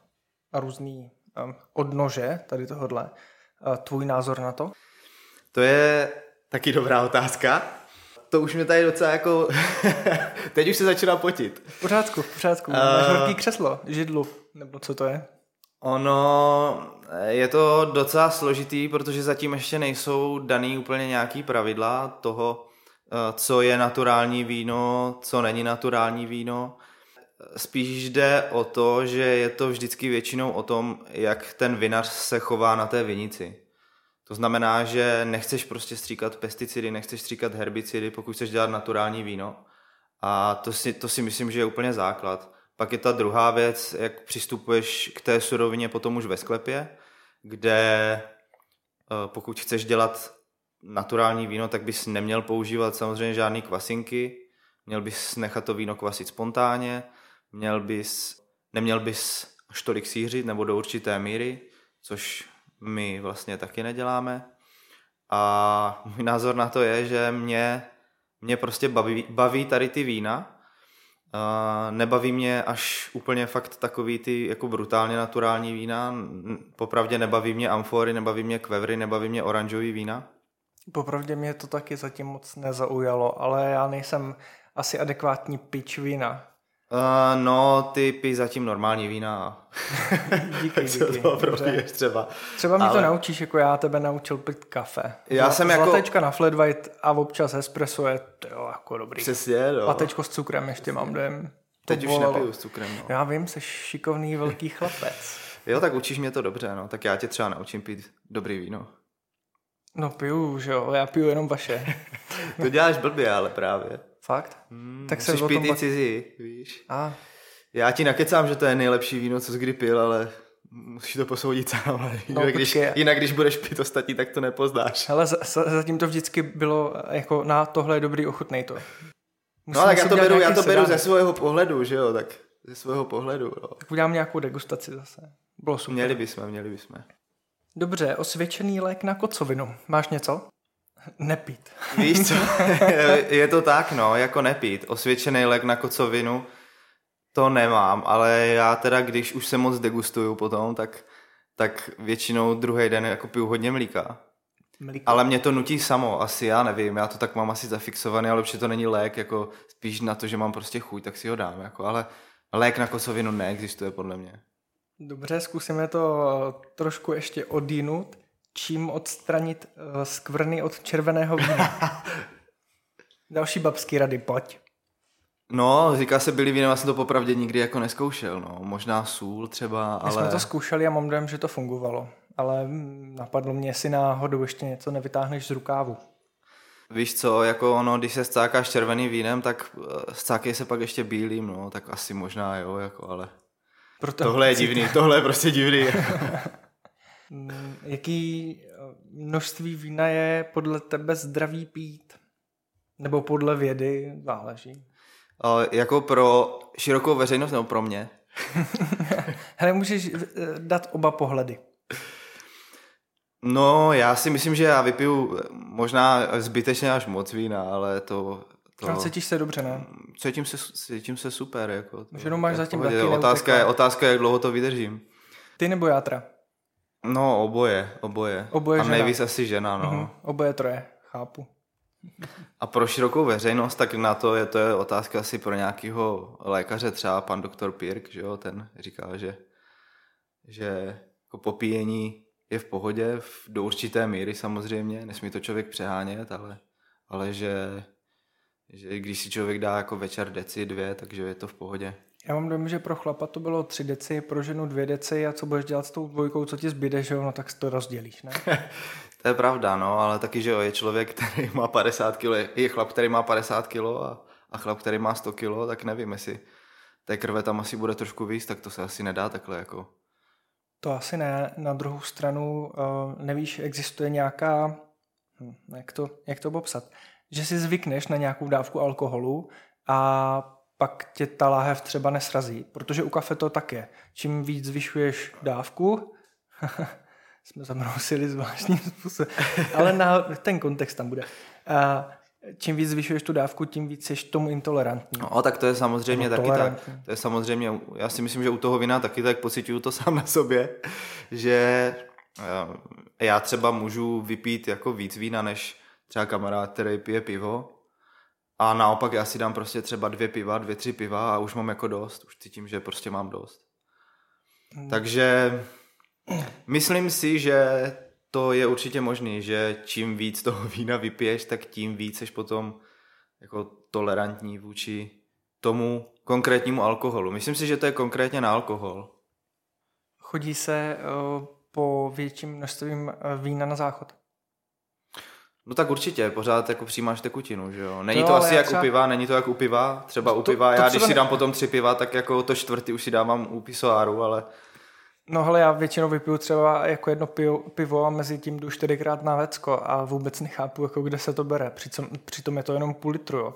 a různý um, odnože tady tohodle. Uh, tvůj názor na to? To je taky dobrá otázka. To už mě tady docela jako... Teď už se začíná potit. V pořádku, v pořádku. Uh, Máš horký křeslo, židlu, nebo co to je? Ono je to docela složitý, protože zatím ještě nejsou daný úplně nějaký pravidla toho, Eh, co je naturální víno, co není naturální víno. Spíš jde o to, že je to vždycky většinou o tom, jak ten vinař se chová na té vinici. To znamená, že nechceš prostě stříkat pesticidy, nechceš stříkat herbicidy, pokud chceš dělat naturální víno. A to si, to si myslím, že je úplně základ. Pak je ta druhá věc, jak přistupuješ k té surovině potom už ve sklepě, kde eh, pokud chceš dělat naturální víno, tak bys neměl používat samozřejmě žádný kvasinky, měl bys nechat to víno kvasit spontánně, měl bys, neměl bys až tolik sířit nebo do určité míry, což my vlastně taky neděláme. A můj názor na to je, že mě, mě prostě baví, baví tady ty vína, nebaví mě až úplně fakt takový ty jako brutálně naturální vína. Popravdě nebaví mě amfory, nebaví mě kvevry, nebaví mě oranžový vína. Popravdě mě to taky zatím moc nezaujalo, ale já nejsem asi adekvátní pič vína. Uh, no, ty pij zatím normální vína. díky, díky. to třeba. Třeba mě ale... to naučíš, jako já tebe naučil pít kafe. Já jsem jako... Zlatečka na flat white a občas espresso je to jo, jako dobrý. Přesně, no. Latečko s cukrem ještě mám dojem. Teď už nepiju s cukrem, no. Já vím, jsi šikovný velký chlapec. jo, tak učíš mě to dobře, no. Tak já tě třeba naučím pít dobrý víno. No piju, že jo, já piju jenom vaše. to děláš blbě, ale právě. Fakt? Hmm, tak se pít i cizí, víš. A. Já ti nakecám, že to je nejlepší víno, co jsi kdy pil, ale musíš to posoudit sám. No, jinak, když, jinak, když budeš pít ostatní, tak to nepoznáš. Ale zatím to vždycky bylo jako na tohle je dobrý, ochutnej to. Musím no tak já to beru, já to beru ze svého pohledu, že jo, tak ze svého pohledu. No. Tak udělám nějakou degustaci zase. Bylo super. Měli bychom, měli bychom. Dobře, osvědčený lék na kocovinu. Máš něco? Nepít. Víš co, je to tak, no, jako nepít. Osvědčený lék na kocovinu to nemám, ale já teda, když už se moc degustuju potom, tak, tak většinou druhý den jako piju hodně mlíka. Mlíka. Ale mě to nutí samo, asi já nevím, já to tak mám asi zafixovaný, ale určitě to není lék, jako spíš na to, že mám prostě chuť, tak si ho dám, jako, ale lék na kocovinu neexistuje podle mě. Dobře, zkusíme to trošku ještě odínut. Čím odstranit eh, skvrny od červeného vína? Další babský rady, pojď. No, říká se byli vínem, já jsem to popravdě nikdy jako neskoušel, no. Možná sůl třeba, ale... My jsme to zkoušeli a mám dojem, že to fungovalo. ale mm, napadlo mě, jestli náhodou ještě něco nevytáhneš z rukávu. Víš co, jako ono, když se scákáš červeným vínem, tak eh, scákej se pak ještě bílým, no, tak asi možná jo, jako, ale Proto tohle je divný, tohle je prostě divný. Mm, Jaký eh, množství vína je podle tebe zdravý pít? Nebo podle vědy záleží. Ale jako pro širokou veřejnost nebo pro mě? Hele, můžeš eh, dát oba pohledy. No, já si myslím, že já vypiju možná zbytečně až moc vína, ale to... to... Ale cítíš se dobře, ne? Cítím se, cítím se super, jako. To, Už jenom máš zatím pohodě. otázka je, otázka je, jak dlouho to vydržím. Ty nebo játra? No, oboje, oboje. Oboje A žena. nejvíc asi žena, no. Mhm, oboje troje, chápu. A pro širokou veřejnost, tak na to je, to je otázka asi pro nějakého lékaře, třeba pan doktor Pirk, že jo, ten říkal, že, že jako popíjení je v pohodě, v, do určité míry samozřejmě, nesmí to člověk přehánět, ale, ale že, že když si člověk dá jako večer deci, dvě, takže je to v pohodě. Já mám dojem, že pro chlapa to bylo tři deci, pro ženu dvě deci a co budeš dělat s tou dvojkou, co ti zbyde, že jo, no tak to rozdělíš, ne? To je pravda, no, ale taky, že jo, je člověk, který má 50 kg, je chlap, který má 50 kg a, a chlap, který má 100 kg, tak nevím, jestli té krve tam asi bude trošku víc, tak to se asi nedá takhle jako. To asi ne. Na druhou stranu uh, nevíš, existuje nějaká, hm, jak, to, jak to popsat, že si zvykneš na nějakou dávku alkoholu a pak tě ta láhev třeba nesrazí, protože u kafe to tak je. Čím víc zvyšuješ dávku, jsme zamrousili zvláštním způsobem, ale na, ten kontext tam bude. A čím víc zvyšuješ tu dávku, tím víc jsi tomu intolerantní. No, tak to je samozřejmě taky tak. To je samozřejmě, já si myslím, že u toho vína taky tak pocituju to sám na sobě, že eh, já třeba můžu vypít jako víc vína, než třeba kamarád, který pije pivo. A naopak já si dám prostě třeba dvě piva, dvě, tři piva a už mám jako dost. Už cítím, že prostě mám dost. Takže myslím si, že to je určitě možný, že čím víc toho vína vypiješ, tak tím víc jsi potom jako tolerantní vůči tomu konkrétnímu alkoholu. Myslím si, že to je konkrétně na alkohol. Chodí se uh, po větším množstvím eh, vína na záchod. No tak určitě, pořád jako přijímáš tekutinu, že jo. Není Jo, to asi já jak třeba- u piva, není to jak u piva. Třeba u To- piva, to já třeba když si ne- dám potom tři piva, tak jako to čtvrtý už si dávám u pisoáru, ale No hele, já většinou vypiju třeba jako jedno pivo, pivo a mezi tím jdu čtyřikrát na vecko a vůbec nechápu, jako kde se to bere. Přitom, přitom je to jenom půl litru, jo.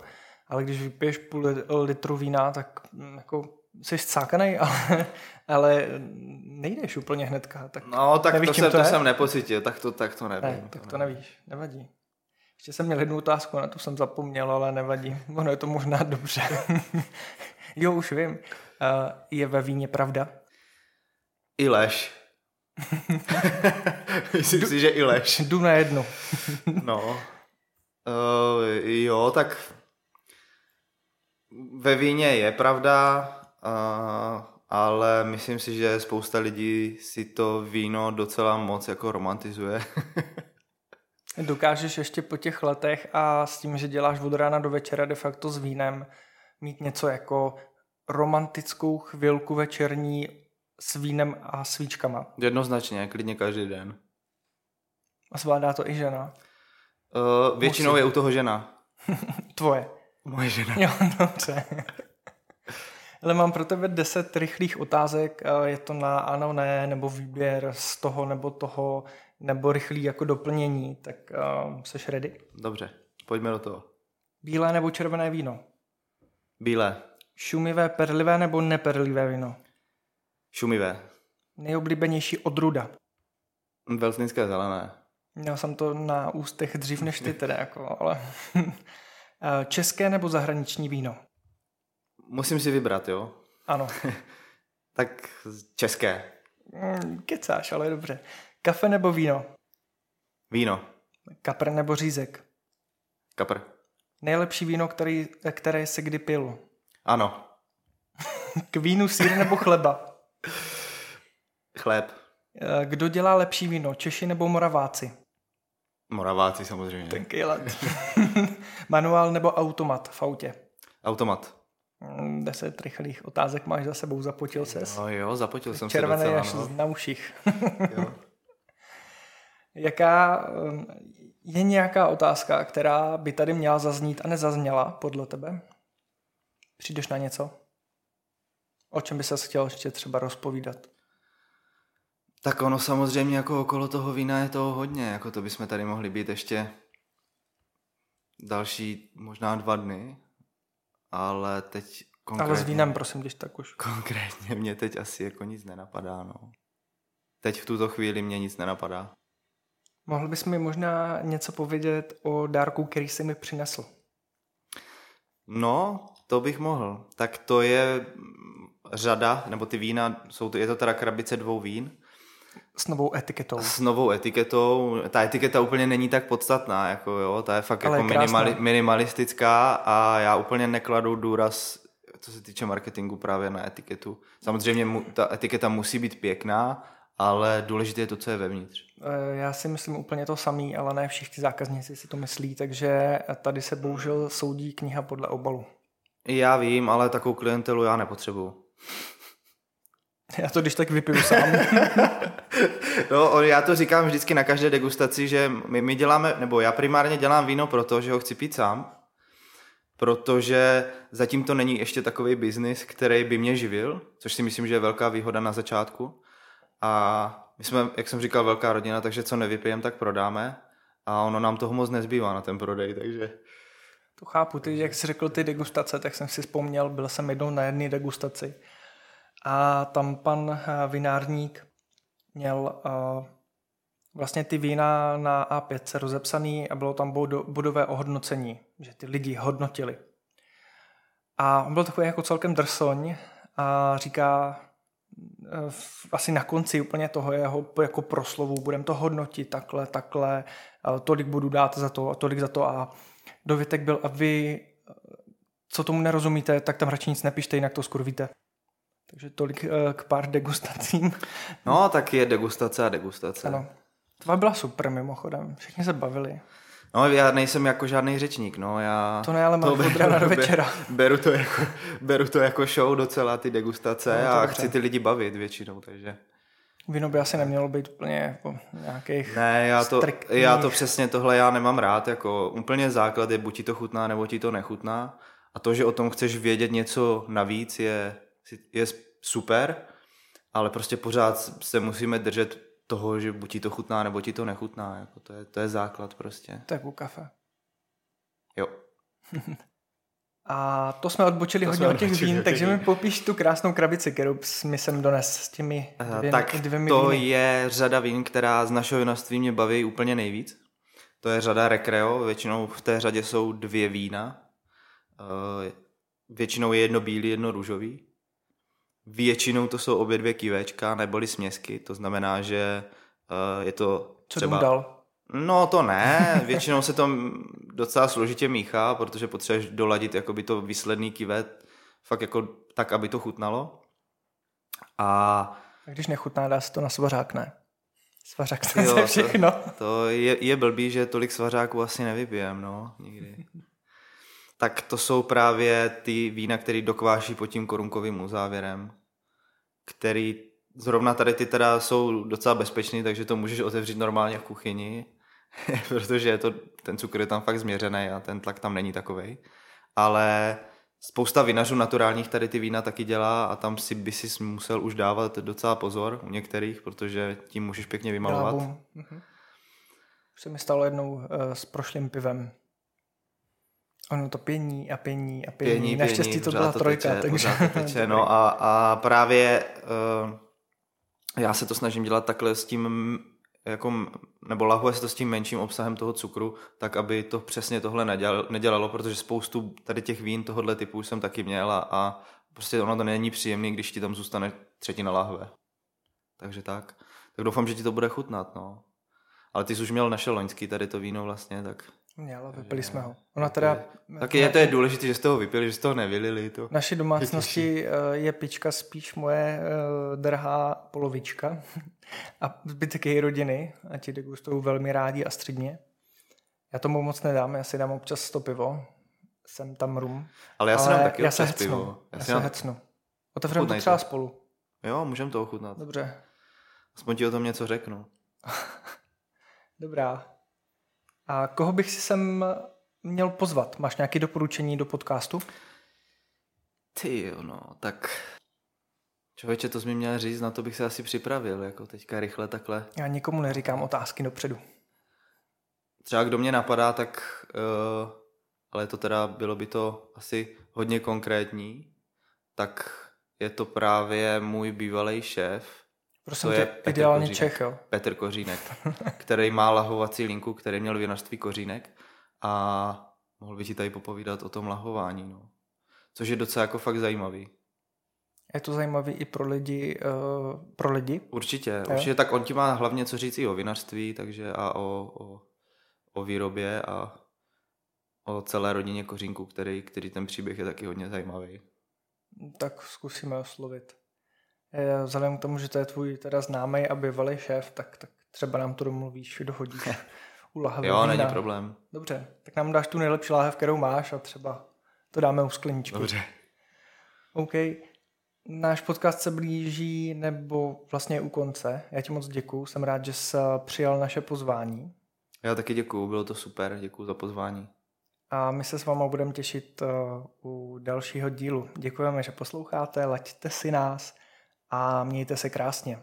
Ale když vypiješ půl li- litru vína, tak mm, jako jsi scákanej, ale, ale nejdeš úplně hnedka. Tak no tak nevíš, to, jsem, to, je? jsem nepocítil, tak to, tak to nevím. Ne, tak to nevíš, nevadí. Ještě jsem měl jednu otázku, na tu jsem zapomněl, ale nevadí. Ono je to možná dobře. jo, už vím. Uh, je ve víně pravda? I lež. Myslím si, že i lež. Jdu na jednu. No. Uh, jo, tak ve víně je pravda, uh, ale myslím si, že spousta lidí si to víno docela moc jako romantizuje. Dokážeš ještě po těch letech a s tím, že děláš od rána do večera de facto s vínem, mít něco jako romantickou chvilku večerní s vínem a svíčkama. Jednoznačně, klidně každý den. A zvládá to i žena. Uh, většinou Musí. je u toho žena. Tvoje. Moje žena. Jo, dobře. Ale mám pro tebe deset rychlých otázek. eh, Je to na ano, ne, nebo výběr z toho nebo toho, nebo rychlý jako doplnění. Tak uh, seš ready? Dobře, pojďme do toho. Bílé nebo červené víno? Bílé, Šumivé, perlivé nebo neperlivé víno? šumivé, Nejoblíbenější odruda. veltlinské zelené, Měl jsem to na ústech dřív než ty teda, jako, ale... Eh, České nebo zahraniční víno? Musím si vybrat, jo? Ano. Tak české. Mm, Kecáš, ale dobře. Kafe nebo víno? Víno. Kapr nebo řízek? Kapr. Nejlepší víno, který, které se kdy pil? Ano. K vínu sír nebo chleba? Chléb. Eh, Kdo dělá lepší víno? Češi nebo Moraváci? Moraváci samozřejmě. Tenký let. Manuál nebo automat v autě? Automat. Mm, Deset rychlých otázek máš za sebou, zapotil ses. No jo, zapotil jsem se docela, až no. na uších. jo. Jaká um, je nějaká otázka, která by tady měla zaznít a nezazněla podle tebe? Přijdeš na něco? O čem by se chtěl ještě třeba rozpovídat? Tak ono samozřejmě jako okolo toho vína je toho hodně, jako to bychom tady mohli být ještě další možná dva dny, ale teď konkrétně... Ale s vínem, prosím, když tak už. Konkrétně mě teď asi jako nic nenapadá, no. Teď v tuto chvíli mě nic nenapadá. Mohl bys mi možná něco povědět o dárku, který jsi mi přinesl? No, to bych mohl. Tak to je řada, nebo ty vína, jsou to, je to teda krabice dvou vín. S novou etiketou. S novou etiketou. Ta etiketa úplně není tak podstatná, jako jo, ta je fakt Ale jako je minimali, minimalistická a já úplně nekladu důraz, co se týče marketingu právě na etiketu. Samozřejmě mu, ta etiketa musí být pěkná, ale důležité je to, co je vevnitř. Eh, já si myslím úplně to samý, ale ne všichni zákazníci si to myslí, takže tady se bohužel soudí kniha podle obalu. Já vím, ale takovou klientelu já nepotřebuju. Já to když tak vypiju sám. no, já to říkám vždycky na každé degustaci, že my, my děláme, nebo já primárně dělám víno proto, že ho chci pít sám, protože zatím to není ještě takový biznis, který by mě živil, což si myslím, že je velká výhoda na začátku. A my jsme, jak jsem říkal, velká rodina, takže co nevypijem, tak prodáme. A ono nám toho moc nezbývá na ten prodej, takže... To chápu. Ty, jak jsi řekl ty degustace, tak jsem si vzpomněl, byl jsem jednou na jedné degustaci a tam pan eh, vinárník měl uh, vlastně ty vína na A5 se rozepsaný a bylo tam bodové ohodnocení, že ty lidi hodnotili. A on byl takový jako celkem drsoň a říká, asi na konci úplně toho jeho jako proslovu, budeme to hodnotit takhle, takhle, tolik budu dát za to a tolik za to a dovětek byl a vy, co tomu nerozumíte, tak tam radši nic nepište, jinak to skurvíte. Takže tolik eh, k pár degustacím. No, tak je degustace a degustace. Ano. To byla super mimochodem. Všichni se bavili. No, já nejsem jako žádný řečník, no, já... To ne, ale mám od rána do večera. Beru to, jako, beru to jako show docela, ty degustace no, a dobře. chci ty lidi bavit většinou, takže... Víno by asi nemělo být úplně jako nějakých Ne, já to, já to přesně tohle já nemám rád, jako úplně základ je buď ti to chutná, nebo ti to nechutná. A to, že o tom chceš vědět něco navíc, je, je super, ale prostě pořád se musíme držet toho, že buď ti to chutná, nebo ti to nechutná. Jako to, je, to je základ prostě. To je u kafe. Jo. A to jsme odbočili to hodně od těch vín, takže mi popíš tu krásnou krabici, kterou mi sem dones s těmi eh, dvě, Tak dvěmi to víny. je řada vín, která z našeho vinařství mě baví úplně nejvíc. To je řada Recreo, většinou v té řadě jsou dvě vína. Eh, většinou je jedno bílý, jedno růžový. Většinou to jsou obě dvě kivečka neboli směsky, to znamená, že uh, je to Co třeba... dal? No to ne, většinou se to docela složitě míchá, protože potřebuješ doladit jakoby to výsledný kivet fakt jako tak, aby to chutnalo. A... A když nechutná, dá se to na svařák, ne? Svařák se všechno. To, to je, je blbý, že tolik svařáků asi nevypijem, no, nikdy. Tak to jsou právě ty vína, které dokváší pod tím korunkovým uzávěrem, který zrovna tady ty teda jsou docela bezpečný, takže to můžeš otevřít normálně v kuchyni, protože je to, ten cukr je tam fakt změřený a ten tlak tam není takový. Ale spousta vinařů naturálních tady ty vína taky dělá a tam si by si musel už dávat docela pozor u některých, protože tím můžeš pěkně vymalovat. Mhm. Už se mi stalo jednou uh, s prošlým pivem. Ono to pění a pění a pění. pění Naštěstí pění, to byla to trojka. Teče, takže... To teče, no a, a právě uh, já se to snažím dělat takhle s tím jako, nebo lahuje se to s tím menším obsahem toho cukru, tak aby to přesně tohle nedělalo, nedělalo protože spoustu tady těch vín tohohle typu jsem taky měl a, a prostě ono to není příjemný, když ti tam zůstane třetina lahve. Takže tak. Tak doufám, že ti to bude chutnat, no. Ale ty jsi už měl naše loňský tady to víno vlastně, tak Měla, vypili jsme ho. Ona teda... Taky je to je důležité, že jste ho vypili, že jste ho nevylili. To. Naší domácnosti eh, je pička spíš moje eh, drhá polovička a zbytek její rodiny a ti degustují velmi rádi a středně. Já tomu moc nedám, já si dám občas to pivo, jsem tam rum. Ale já si dám taky já se hecnu, pivo. Já, já se dám... hecnu. Otevřeme to třeba spolu. Jo, můžeme to ochutnat. Dobře. Aspoň ti o tom něco řeknu. Dobrá. A koho bych si sem měl pozvat? Máš nějaké doporučení do podcastu? Ty jo, no, tak člověče, to jsi mi měl říct, na to bych se asi připravil, jako teďka rychle takhle. Já nikomu neříkám otázky dopředu. Třeba kdo mě napadá, tak, uh, ale to teda bylo by to asi hodně konkrétní, tak je to právě můj bývalý šéf, Prosím To tě, je Petr ideální Kořínek. Čech, jo. Petr Kořínek, který má lahovací linku, který měl vinařství Kořínek a mohl by ti tady popovídat o tom lahování, no. Což je docela jako fakt zajímavý. Je to zajímavý i pro lidi, uh, pro lidi. Určitě, určitě, tak on ti má hlavně co říct i o vinařství, takže a o, o, o výrobě a o celé rodině Kořínku, který, který ten příběh je taky hodně zajímavý. Tak zkusíme oslovit. Eh, Vzhledem k tomu, že to je tvůj teda známý a bývalý šéf, tak, tak třeba nám to domluvíš, dohodíš u lahve Jo, není problém. Dobře, tak nám dáš tu nejlepší láhev, kterou máš a třeba to dáme u skleničky. Dobře. OK. Náš podcast se blíží nebo vlastně u konce. Já ti moc děkuju, jsem rád, že jsi přijal naše pozvání Já taky děkuju, bylo to super, děkuju za pozvání. a my se s váma budeme těšit uh, u dalšího dílu. Děkujeme, že posloucháte, laďte si nás a mějte se krásně.